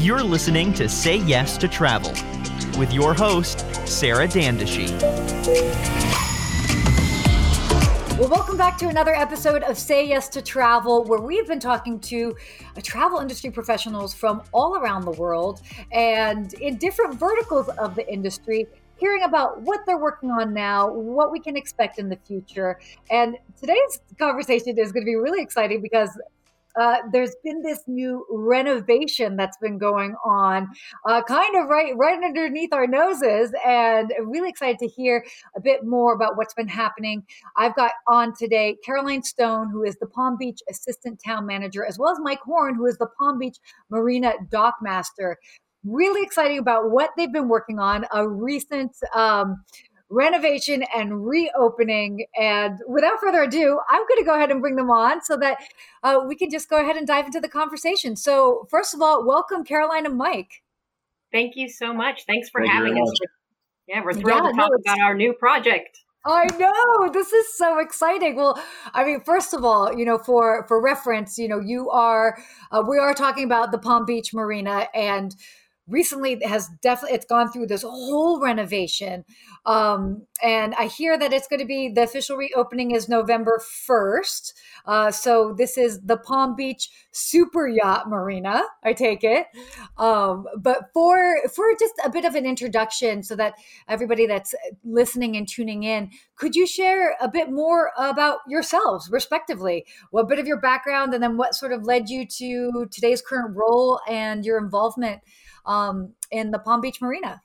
You're listening to Say Yes to Travel with your host, Sarah Dandashi. Well, welcome back to another episode of Say Yes to Travel, where we've been talking to uh, travel industry professionals from all around the world and in different verticals of the industry hearing about what they're working on now, what we can expect in the future. And today's conversation is going to be really exciting because uh, there's been this new renovation that's been going on, uh, kind of right right underneath our noses, and really excited to hear a bit more about what's been happening. I've got on today Caroline Stone, who is the Palm Beach Assistant Town Manager, as well as Mike Horn, who is the Palm Beach Marina Dock Master. Really exciting about what they've been working on. A recent um, renovation and reopening. And without further ado, I'm going to go ahead and bring them on so that uh, we can just go ahead and dive into the conversation. So, first of all, welcome, Caroline and Mike. Thank you so much. Thanks for Thank having us. Yeah, we're thrilled yeah, to talk no, about our new project. I know this is so exciting. Well, I mean, first of all, you know, for for reference, you know, you are uh, we are talking about the Palm Beach Marina, and recently has definitely it's gone through this whole renovation um, and i hear that it's going to be the official reopening is november 1st uh, so this is the palm beach super yacht marina i take it. Um, but for for just a bit of an introduction so that everybody that's listening and tuning in could you share a bit more about yourselves respectively? What bit of your background and then what sort of led you to today's current role and your involvement um, in the Palm Beach Marina.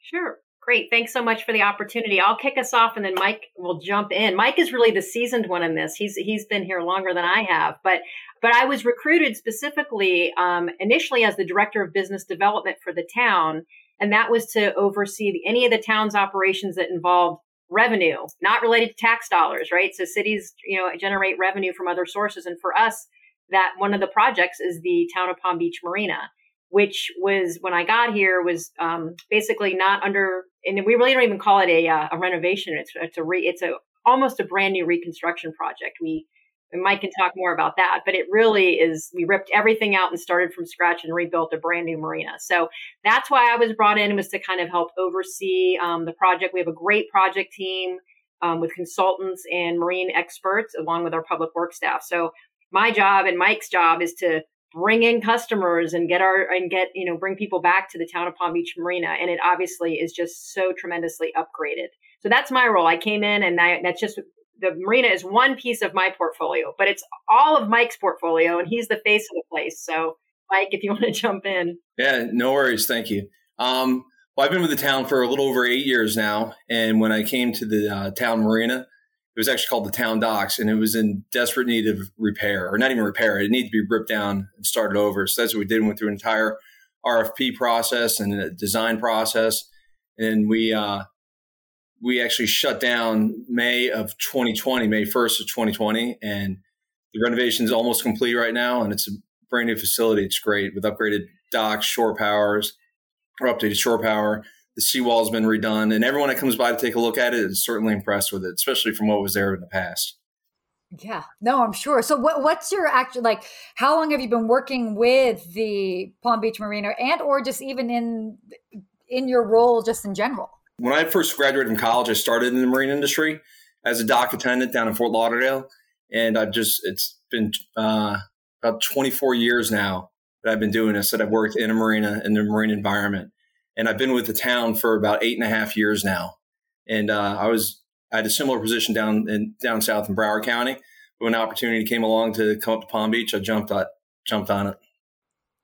Sure. Great. Thanks so much for the opportunity. I'll kick us off and then Mike will jump in. Mike is really the seasoned one in this. He's he's been here longer than I have, but but I was recruited specifically um, initially as the director of business development for the town, and that was to oversee the, any of the town's operations that involved revenue, not related to tax dollars, right? So cities, you know, generate revenue from other sources, and for us, that one of the projects is the town of Palm Beach Marina which was when I got here was um, basically not under, and we really don't even call it a, uh, a renovation. It's it's a re, it's a almost a brand new reconstruction project. We Mike can talk more about that, but it really is. We ripped everything out and started from scratch and rebuilt a brand new marina. So that's why I was brought in was to kind of help oversee um, the project. We have a great project team um, with consultants and marine experts, along with our public work staff. So my job and Mike's job is to bring in customers and get our and get you know bring people back to the town of palm beach marina and it obviously is just so tremendously upgraded. So that's my role. I came in and I, that's just the marina is one piece of my portfolio but it's all of mike's portfolio and he's the face of the place. So mike if you want to jump in. Yeah no worries. Thank you. Um, well i've been with the town for a little over eight years now and when i came to the uh, town marina was actually called the town docks and it was in desperate need of repair or not even repair it needed to be ripped down and started over. So that's what we did. We went through an entire rfp process and a design process and we uh, we actually shut down may of 2020 may 1st of 2020 and the renovation is almost complete right now and it's a brand new facility. It's great with upgraded docks shore powers or updated shore power the seawall has been redone, and everyone that comes by to take a look at it is certainly impressed with it, especially from what was there in the past. Yeah, no, I'm sure. So, what, what's your actual like? How long have you been working with the Palm Beach Marina, and or just even in in your role, just in general? When I first graduated from college, I started in the marine industry as a dock attendant down in Fort Lauderdale, and I've just it's been uh, about 24 years now that I've been doing this. That I've worked in a marina in the marine environment, and I've been with the town for about eight and a half years now. And uh, I was I had a similar position down in down south in Broward County. But when opportunity came along to come up to Palm Beach, I jumped on jumped on it.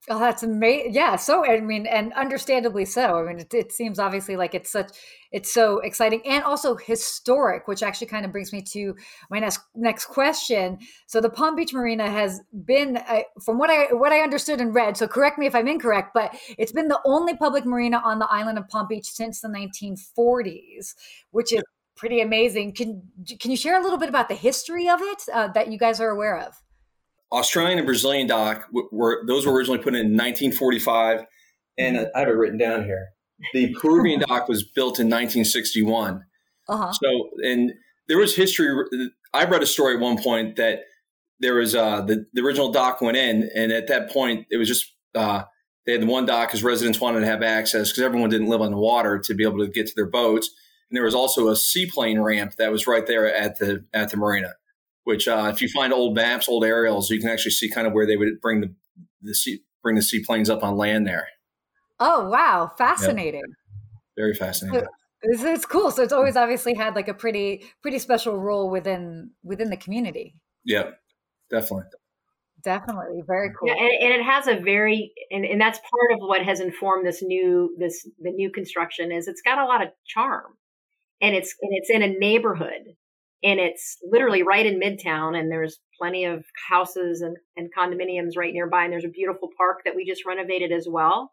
Oh, that's amazing. Yeah. So, I mean, and understandably so. I mean, it, it, seems obviously like it's such, it's so exciting and also historic, which actually kind of brings me to my next, next question. So the Palm Beach Marina has been, uh, from what I, what I understood and read, so correct me if I'm incorrect, but it's been the only public marina on the island of Palm Beach since the 1940s, which is pretty amazing. Can, can you share a little bit about the history of it uh, that you guys are aware of? Australian and Brazilian dock were those were originally put in 1945, and I have it written down here. The Peruvian dock was built in 1961. Uh-huh. So, and there was history. I read a story at one point that there was uh, the the original dock went in, and at that point, it was just uh, they had the one dock because residents wanted to have access because everyone didn't live on the water to be able to get to their boats. And there was also a seaplane ramp that was right there at the at the marina, which uh, if you find old maps, old aerials, you can actually see kind of where they would bring the the sea, bring the seaplanes up on land there. Oh wow, fascinating! Yep. Very fascinating. It's, it's cool. So it's always obviously had like a pretty pretty special role within within the community. Yeah, definitely. Definitely, very cool. Yeah, and, and it has a very and, and that's part of what has informed this new this the new construction is it's got a lot of charm, and it's and it's in a neighborhood, and it's literally right in Midtown, and there's plenty of houses and, and condominiums right nearby, and there's a beautiful park that we just renovated as well.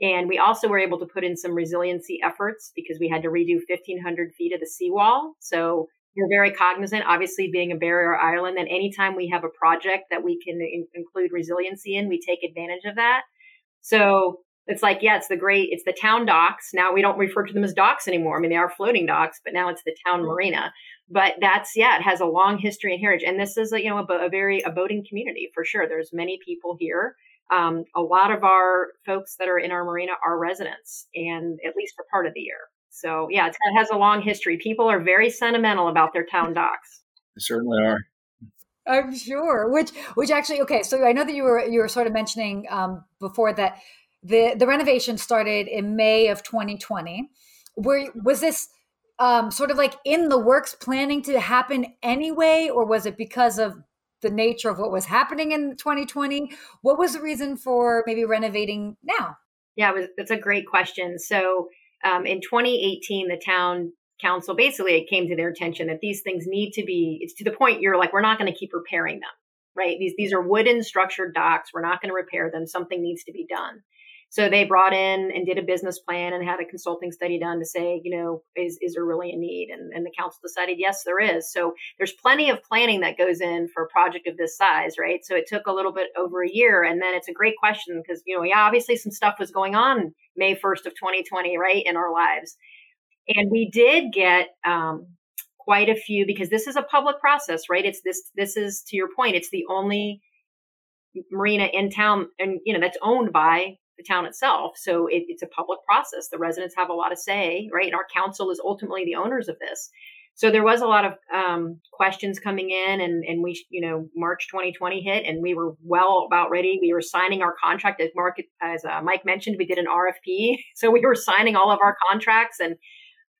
And we also were able to put in some resiliency efforts because we had to redo 1,500 feet of the seawall. So we're very cognizant, obviously being a barrier island, that anytime we have a project that we can in- include resiliency in, we take advantage of that. So it's like, yeah, it's the great, it's the town docks. Now we don't refer to them as docks anymore. I mean, they are floating docks, but now it's the town mm-hmm. marina. But that's, yeah, it has a long history and heritage. And this is a, you know, a, a very, a boating community for sure. There's many people here. Um, a lot of our folks that are in our marina are residents and at least for part of the year. So yeah, it has a long history. People are very sentimental about their town docks. They certainly are. I'm sure. Which, which actually, okay. So I know that you were you were sort of mentioning um, before that the the renovation started in May of 2020. Were was this um, sort of like in the works, planning to happen anyway, or was it because of the nature of what was happening in 2020? What was the reason for maybe renovating now? Yeah, it was, that's a great question. So um, in 2018, the town council basically it came to their attention that these things need to be. It's to the point you're like, we're not going to keep repairing them, right? These these are wooden structured docks. We're not going to repair them. Something needs to be done. So they brought in and did a business plan and had a consulting study done to say, you know, is, is there really a need? And, and the council decided, yes, there is. So there's plenty of planning that goes in for a project of this size, right? So it took a little bit over a year. And then it's a great question because, you know, yeah, obviously some stuff was going on May 1st of 2020, right, in our lives. And we did get, um, quite a few because this is a public process, right? It's this, this is to your point, it's the only marina in town and, you know, that's owned by the town itself. So it, it's a public process. The residents have a lot of say, right? And our council is ultimately the owners of this. So there was a lot of um, questions coming in, and and we, you know, March 2020 hit, and we were well about ready. We were signing our contract as Mark, as uh, Mike mentioned, we did an RFP, so we were signing all of our contracts, and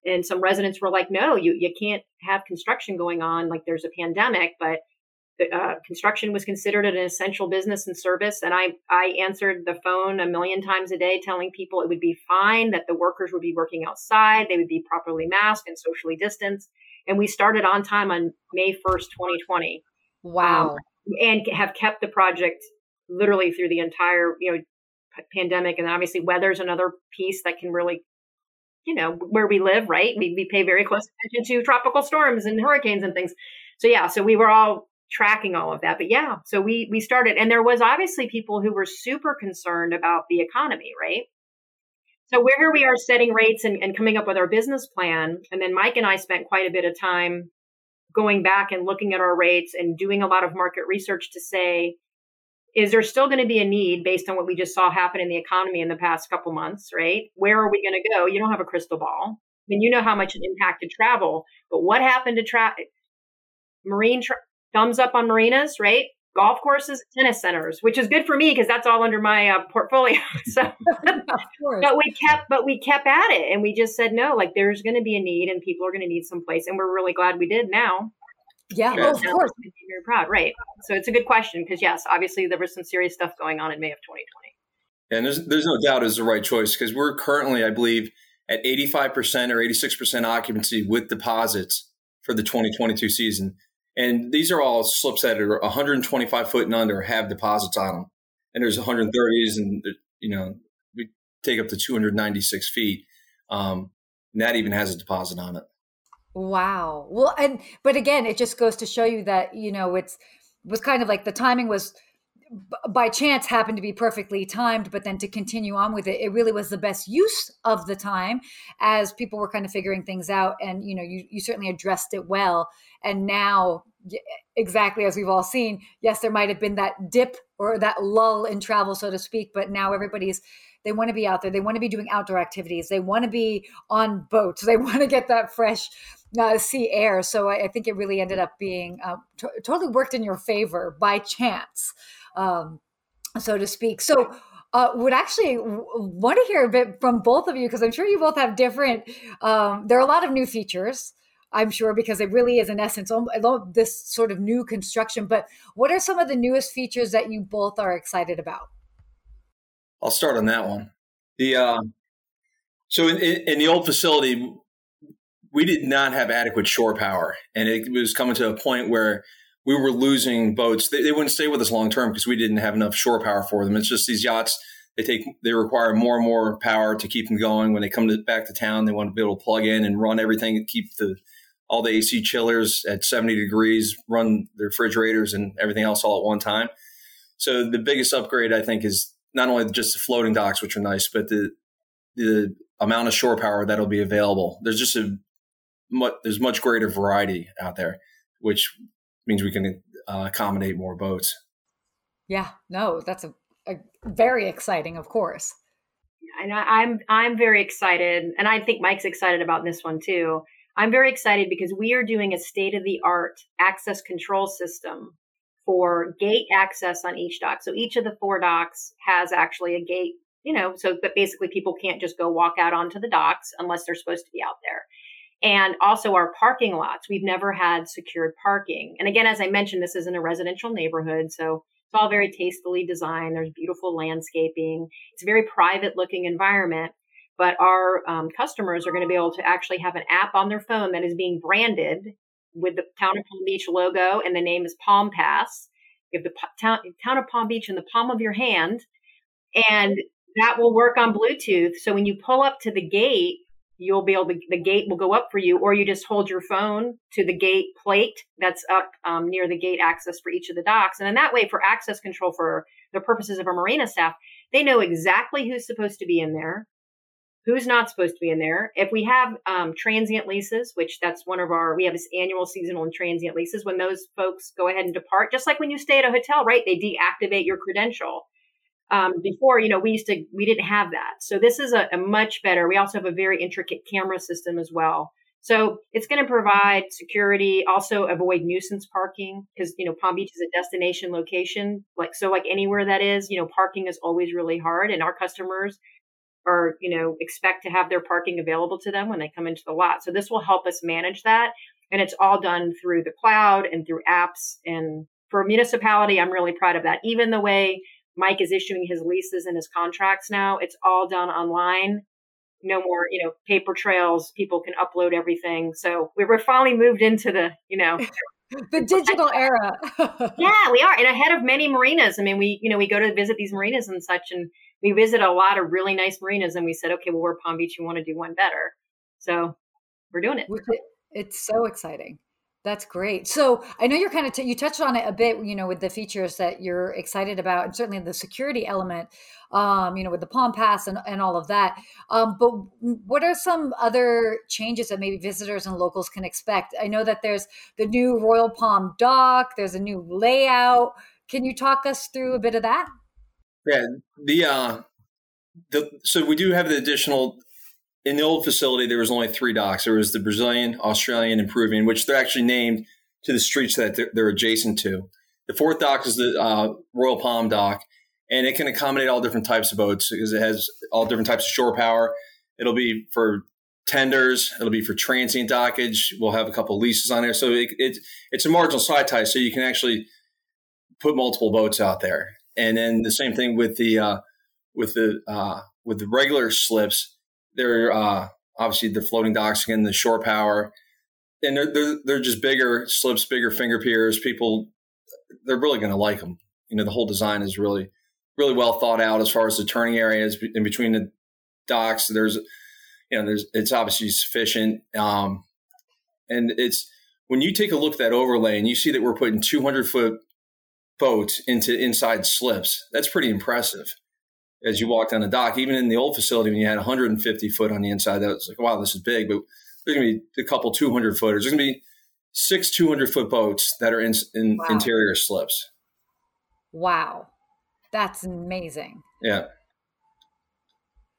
and some residents were like, "No, you you can't have construction going on like there's a pandemic." But uh, construction was considered an essential business and service. And I, I answered the phone a million times a day telling people it would be fine, that the workers would be working outside, they would be properly masked and socially distanced. And we started on time on May 1st, 2020. Wow. Um, and have kept the project literally through the entire, you know, pandemic. And obviously weather's another piece that can really, you know, where we live, right? We, we pay very close attention to tropical storms and hurricanes and things. So yeah, so we were all tracking all of that. But yeah, so we we started and there was obviously people who were super concerned about the economy, right? So where here we are setting rates and, and coming up with our business plan. And then Mike and I spent quite a bit of time going back and looking at our rates and doing a lot of market research to say, is there still going to be a need based on what we just saw happen in the economy in the past couple months, right? Where are we going to go? You don't have a crystal ball. I mean, you know how much it impacted travel, but what happened to travel? Marine tra- thumbs up on marinas, right? Golf courses, tennis centers, which is good for me because that's all under my uh, portfolio. so, but we kept, but we kept at it, and we just said no. Like, there's going to be a need, and people are going to need some place, and we're really glad we did now. Yeah, well, of course. Very proud, right? So it's a good question because yes, obviously there was some serious stuff going on in May of 2020. And there's there's no doubt it's the right choice because we're currently, I believe, at 85% or 86% occupancy with deposits for the 2022 season. And these are all slips that are 125 foot and under have deposits on them. And there's 130s and, you know, we take up to 296 feet. Um, and that even has a deposit on it. Wow. Well, and, but again, it just goes to show you that, you know, it's, was kind of like the timing was by chance happened to be perfectly timed but then to continue on with it it really was the best use of the time as people were kind of figuring things out and you know you, you certainly addressed it well and now exactly as we've all seen. Yes, there might have been that dip or that lull in travel, so to speak, but now everybody's they want to be out there. They want to be doing outdoor activities. They want to be on boats. They want to get that fresh uh, sea air. So I, I, think it really ended up being uh, t- totally worked in your favor by chance, um, so to speak. So uh, would actually want to hear a bit from both of you because I'm sure you both have different. Um, there are a lot of new features. I'm sure because it really is in essence this sort of new construction. But what are some of the newest features that you both are excited about? I'll start on that one. The uh, so in, in, the old facility, we did not have adequate shore power, and it was coming to a point where we were losing boats. They, they wouldn't stay with us long term because we didn't have enough shore power for them. It's just these yachts. They take they require more and more power to keep them going. When they come to, back to town, they want to be able to plug in and run everything, keep the all the AC chillers at 70 degrees, run the refrigerators and everything else all at one time. So the biggest upgrade I think is not only just the floating docks, which are nice, but the the amount of shore power that'll be available. There's just a much, there's much greater variety out there, which means we can uh, accommodate more boats. Yeah, no, that's a, a very exciting, of course. And I, I'm I'm very excited, and I think Mike's excited about this one too. I'm very excited because we are doing a state of the art access control system for gate access on each dock. So each of the four docks has actually a gate, you know, so that basically people can't just go walk out onto the docks unless they're supposed to be out there. And also our parking lots. We've never had secured parking. And again, as I mentioned, this is in a residential neighborhood. So it's all very tastefully designed. There's beautiful landscaping. It's a very private looking environment. But our um, customers are going to be able to actually have an app on their phone that is being branded with the Town of Palm Beach logo, and the name is Palm Pass. You have the town, town of Palm Beach in the palm of your hand, and that will work on Bluetooth. So when you pull up to the gate, you'll be able to, the gate will go up for you, or you just hold your phone to the gate plate that's up um, near the gate access for each of the docks. And in that way, for access control for the purposes of our marina staff, they know exactly who's supposed to be in there who's not supposed to be in there. If we have um, transient leases, which that's one of our, we have this annual, seasonal, and transient leases. When those folks go ahead and depart, just like when you stay at a hotel, right? They deactivate your credential. Um, before, you know, we used to, we didn't have that. So this is a, a much better. We also have a very intricate camera system as well. So it's going to provide security, also avoid nuisance parking because, you know, Palm Beach is a destination location. Like, so like anywhere that is, you know, parking is always really hard and our customers or you know expect to have their parking available to them when they come into the lot so this will help us manage that and it's all done through the cloud and through apps and for a municipality i'm really proud of that even the way mike is issuing his leases and his contracts now it's all done online no more you know paper trails people can upload everything so we're finally moved into the you know the digital era yeah we are and ahead of many marinas i mean we you know we go to visit these marinas and such and we visit a lot of really nice marinas and we said, okay, well, we're Palm Beach. You want to do one better. So we're doing it. It's so exciting. That's great. So I know you're kind of, t- you touched on it a bit, you know, with the features that you're excited about and certainly the security element, um, you know, with the Palm Pass and, and all of that. Um, but what are some other changes that maybe visitors and locals can expect? I know that there's the new Royal Palm dock, there's a new layout. Can you talk us through a bit of that? Yeah, the uh, the so we do have the additional in the old facility. There was only three docks. There was the Brazilian, Australian, and Peruvian, which they're actually named to the streets that they're, they're adjacent to. The fourth dock is the uh, Royal Palm dock, and it can accommodate all different types of boats because it has all different types of shore power. It'll be for tenders. It'll be for transient dockage. We'll have a couple leases on there, so it, it, it's a marginal side tie, so you can actually put multiple boats out there. And then the same thing with the uh, with the uh, with the regular slips. They're uh, obviously the floating docks again, the shore power, and they're they're, they're just bigger slips, bigger finger piers. People they're really going to like them. You know, the whole design is really really well thought out as far as the turning areas in between the docks. There's you know there's it's obviously sufficient, um, and it's when you take a look at that overlay and you see that we're putting 200 foot boats into inside slips. That's pretty impressive. As you walk down the dock, even in the old facility, when you had 150 foot on the inside, that was like, wow, this is big. But there's going to be a couple 200 footers. There's going to be six 200 foot boats that are in, in Wow. interior slips. Wow. That's amazing. Yeah.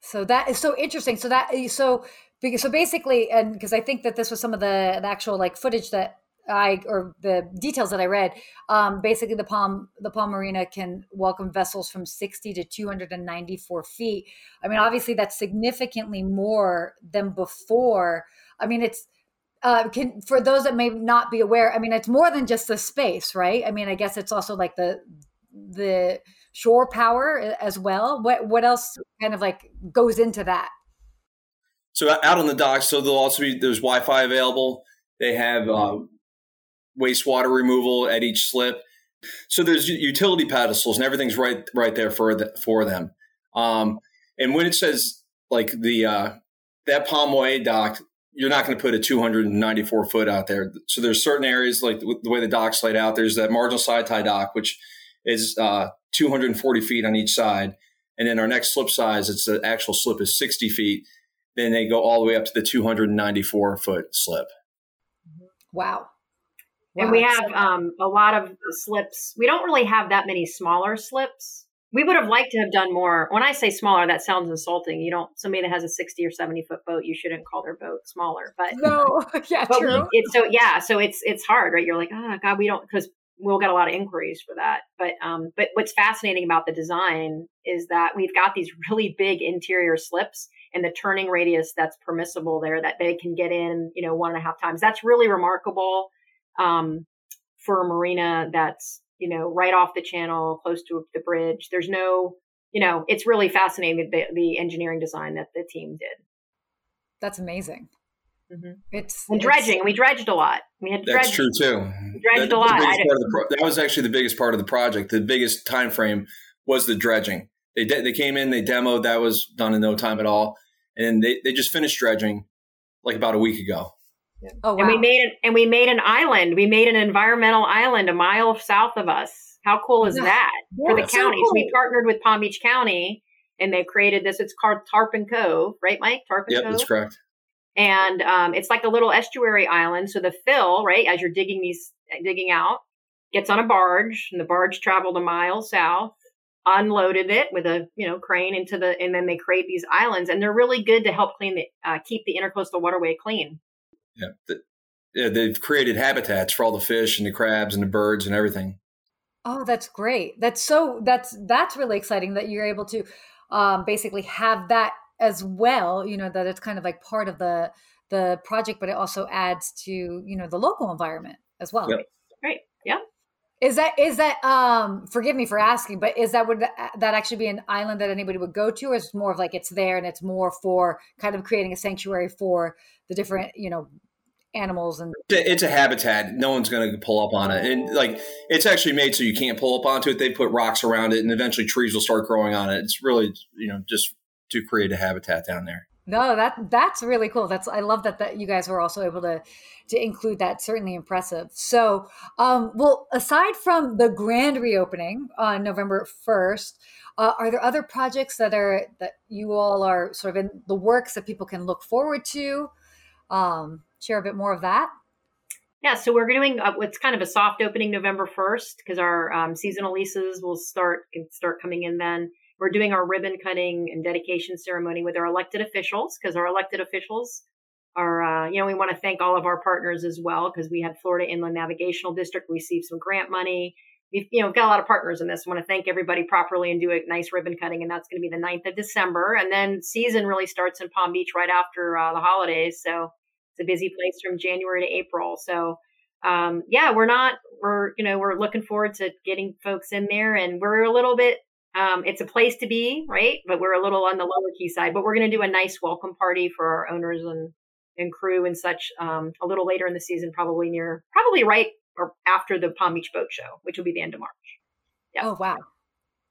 So that is so interesting. So that so because so basically, and because I think that this was some of the, the actual like footage that I or the details that I read. Um, basically, the Palm the Palm Marina can welcome vessels from sixty to two hundred and ninety four feet. I mean, obviously, that's significantly more than before. I mean, it's uh, can for those that may not be aware. I mean, it's more than just the space, right? I mean, I guess it's also like the the shore power as well. What what else kind of like goes into that? So out on the docks, so there'll also be there's Wi-Fi available. They have uh, wastewater removal at each slip. So there's utility pedestals and everything's right right there for the, for them. Um, and when it says like the uh, that Palm Way dock, you're not going to put a 294 foot out there. So there's certain areas like the, the way the dock's laid out. There's that marginal side tie dock, which is uh, 240 feet on each side, and then our next slip size, it's the actual slip is 60 feet. Then they go all the way up to the 294 foot slip. Wow. And we have um, a lot of slips. We don't really have that many smaller slips. We would have liked to have done more. When I say smaller, that sounds insulting. You don't somebody that has a sixty or seventy foot boat, you shouldn't call their boat smaller. But no, yeah, but true. we, it's so yeah, so it's it's hard, right? You're like, oh god, we don't because we'll get a lot of inquiries for that. But um, but what's fascinating about the design is that we've got these really big interior slips and the turning radius that's permissible there that they can get in, you know, one and a half times. That's really remarkable um, for a marina that's you know right off the channel, close to the bridge. There's no, you know, it's really fascinating the the engineering design that the team did. That's amazing. Mhm. It's And it's- dredging, we dredged a lot. We had That's dredged. true too. dredged That- a lot. the biggest I part of the pro- that was actually the biggest part of the project. The biggest time frame was the dredging. They de- they came in, they demoed. That was done in no time at all, and they, they just finished dredging like about a week ago. Oh wow. And we made it, and we made an island. We made an environmental island a mile south of us. How cool is Yeah. that for the Yeah, so county? So we partnered with Palm Beach County, and they created this. It's called Tarpon Cove, right, Mike? Tarpon Cove. Yep, Cove. that's correct. and um, it's like a little estuary island. So the fill, right, as you're digging these, digging out, gets on a barge, and the barge traveled a mile south, unloaded it with a you know crane into the, and then they create these islands, and they're really good to help clean the, uh, keep the intercoastal waterway clean. Yeah, The- yeah, they've created habitats for all the fish and the crabs and the birds and everything. Oh, that's great. That's so that's that's really exciting that you're able to um, basically have that as well. You know that it's kind of like part of the the project, but it also adds to you know the local environment as well. Yep. Right? Is that is that um forgive me for asking, but is that would that that actually be an island that anybody would go to, or is it more of like it's there and it's more for kind of creating a sanctuary for the different you know animals and It's a habitat. No one's going to pull up on it, and like it's actually made so you can't pull up onto it. They put rocks around it, and eventually trees will start growing on it. It's really you know just to create a habitat down there. No, that that's really cool. That's I love that that you guys were also able to to include that. Certainly impressive. So, um, well, aside from the grand reopening on November first, uh, are there other projects that are that you all are sort of in the works that people can look forward to? Um, share a bit more of that. Yeah, so we're doing uh, what's kind of a soft opening November first because our um, seasonal leases will start can start coming in then. We're doing our ribbon cutting and dedication ceremony with our elected officials because our elected officials are, uh, you know, we want to thank all of our partners as well because we had Florida Inland Navigational District receive some grant money. We've, you know, got a lot of partners in this. Want to thank everybody properly and do a nice ribbon cutting, and that's going to be the 9th of December. And then season really starts in Palm Beach right after uh, the holidays. So it's a busy place from January to April. So um, yeah, we're not we're you know we're looking forward to getting folks in there, and we're a little bit. Um, it's a place to be, right? But we're a little on the lower key side. But we're going to do a nice welcome party for our owners and and crew and such um, a little later in the season, probably near probably right or after the Palm Beach Boat Show, which will be the end of March. Yeah. Oh wow,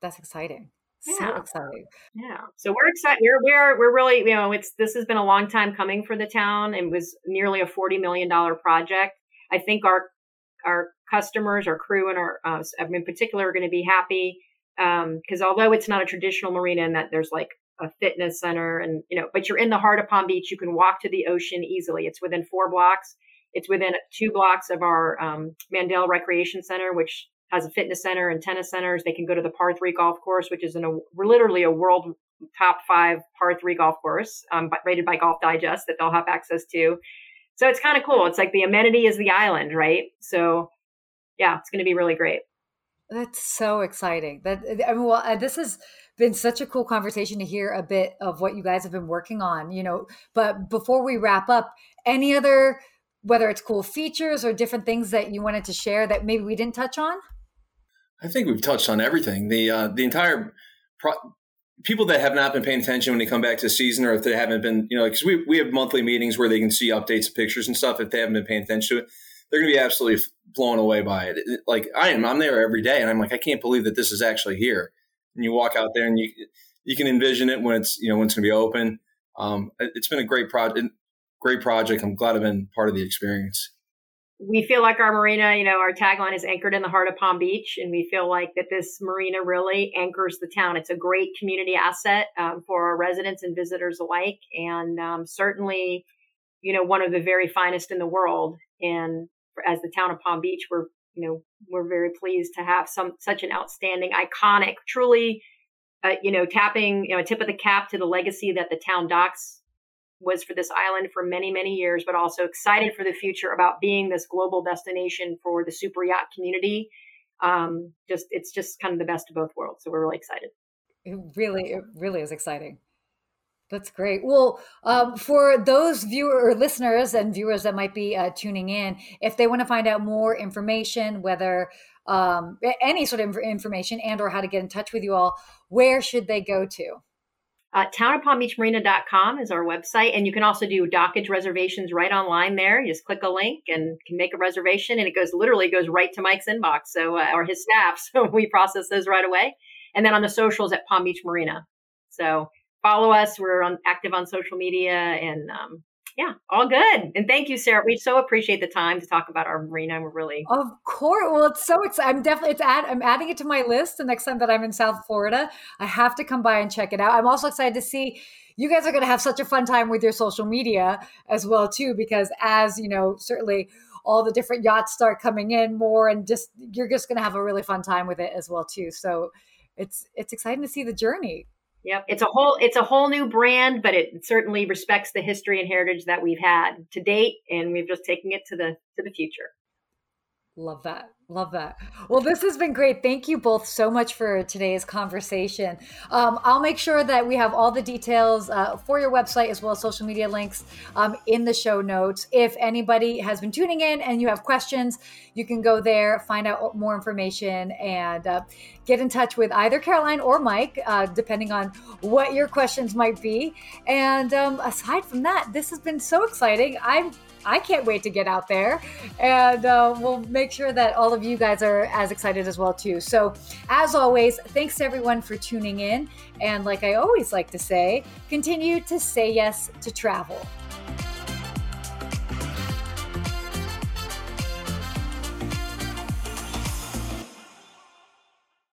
that's exciting. So Yeah. exciting. Yeah. So we're excited. We're we're we're really you know it's this has been a long time coming for the town. It was nearly a forty million dollar project. I think our our customers, our crew, and our uh, in particular are going to be happy because although it's not a traditional marina in that there's like a fitness center and you know, but you're in the heart of Palm Beach. You can walk to the ocean easily. It's within four blocks. It's within two blocks of our um, Mandel Recreation Center, which has a fitness center and tennis centers. They can go to the par three golf course, which is in a, literally a world top five par three golf course, um, rated by Golf Digest that they'll have access to. So it's kind of cool. It's like the amenity is the island, right? So yeah, it's going to be really great. That's so exciting. That I mean, well, uh, this has been such a cool conversation to hear a bit of what you guys have been working on. You know, but before we wrap up, any other whether it's cool features or different things that you wanted to share that maybe we didn't touch on? I think we've touched on everything. The uh, the entire pro- people that have not been paying attention when they come back to the season, or if they haven't been, you know, because we we have monthly meetings where they can see updates and pictures and stuff. If they haven't been paying attention to it, they're going to be absolutely blown away by it. Like I am, I'm there every day, and I'm like, I can't believe that this is actually here. And you walk out there, and you you can envision it when it's you know when it's going to be open. Um, it's been a great project. Great project. I'm glad I've been part of the experience we feel like our marina, you know, our tagline is anchored in the heart of Palm Beach, and we feel like that this marina really anchors the town. It's a great community asset um, for our residents and visitors alike, and um, certainly, you know, one of the very finest in the world. And as the town of Palm Beach, we're you know we're very pleased to have some such an outstanding, iconic, truly, uh, you know, tapping you know tip of the cap to the legacy that the town docks was for this island for many, many years, but also excited for the future about being this global destination for the super yacht community. Um, just it's just kind of the best of both worlds. So we're really excited. It really, it really is exciting. That's great. Well, um, for those viewer listeners and viewers that might be uh, tuning in, if they want to find out more information, whether um, any sort of information and or how to get in touch with you all, where should they go to? Uh, townofpalmbeachmarina.com is our website, and you can also do dockage reservations right online there. You just click a link and can make a reservation, and it goes literally goes right to Mike's inbox, so uh, or his staff. So we process those right away, and then on the socials at Palm Beach Marina. So follow us. We're on, active on social media, and um, yeah, all good. And thank you, Sarah. We so appreciate the time to talk about our marina. We're really of course. Well, it's so exciting. I'm definitely it's add, I'm adding it to my list. The next time that I'm in South Florida, I have to come by and check it out. I'm also excited to see you guys are going to have such a fun time with your social media as well too, because as you know, certainly all the different yachts start coming in more, and just you're just going to have a really fun time with it as well too. So it's it's exciting to see the journey. Yep. It's a whole it's a whole new brand, but it certainly respects the history and heritage that we've had to date and we've just taken it to the to the future. Love that. Love that. Well, this has been great. Thank you both so much for today's conversation. Um, I'll make sure that we have all the details uh, for your website as well as social media links um, in the show notes. If anybody has been tuning in and you have questions, you can go there, find out more information, and uh, get in touch with either Caroline or Mike, uh, depending on what your questions might be. And um, aside from that, this has been so exciting. I'm I can't wait to get out there, and uh, we'll make sure that all of you guys are as excited as well too. So, as always, thanks to everyone for tuning in, and like I always like to say, continue to say yes to travel.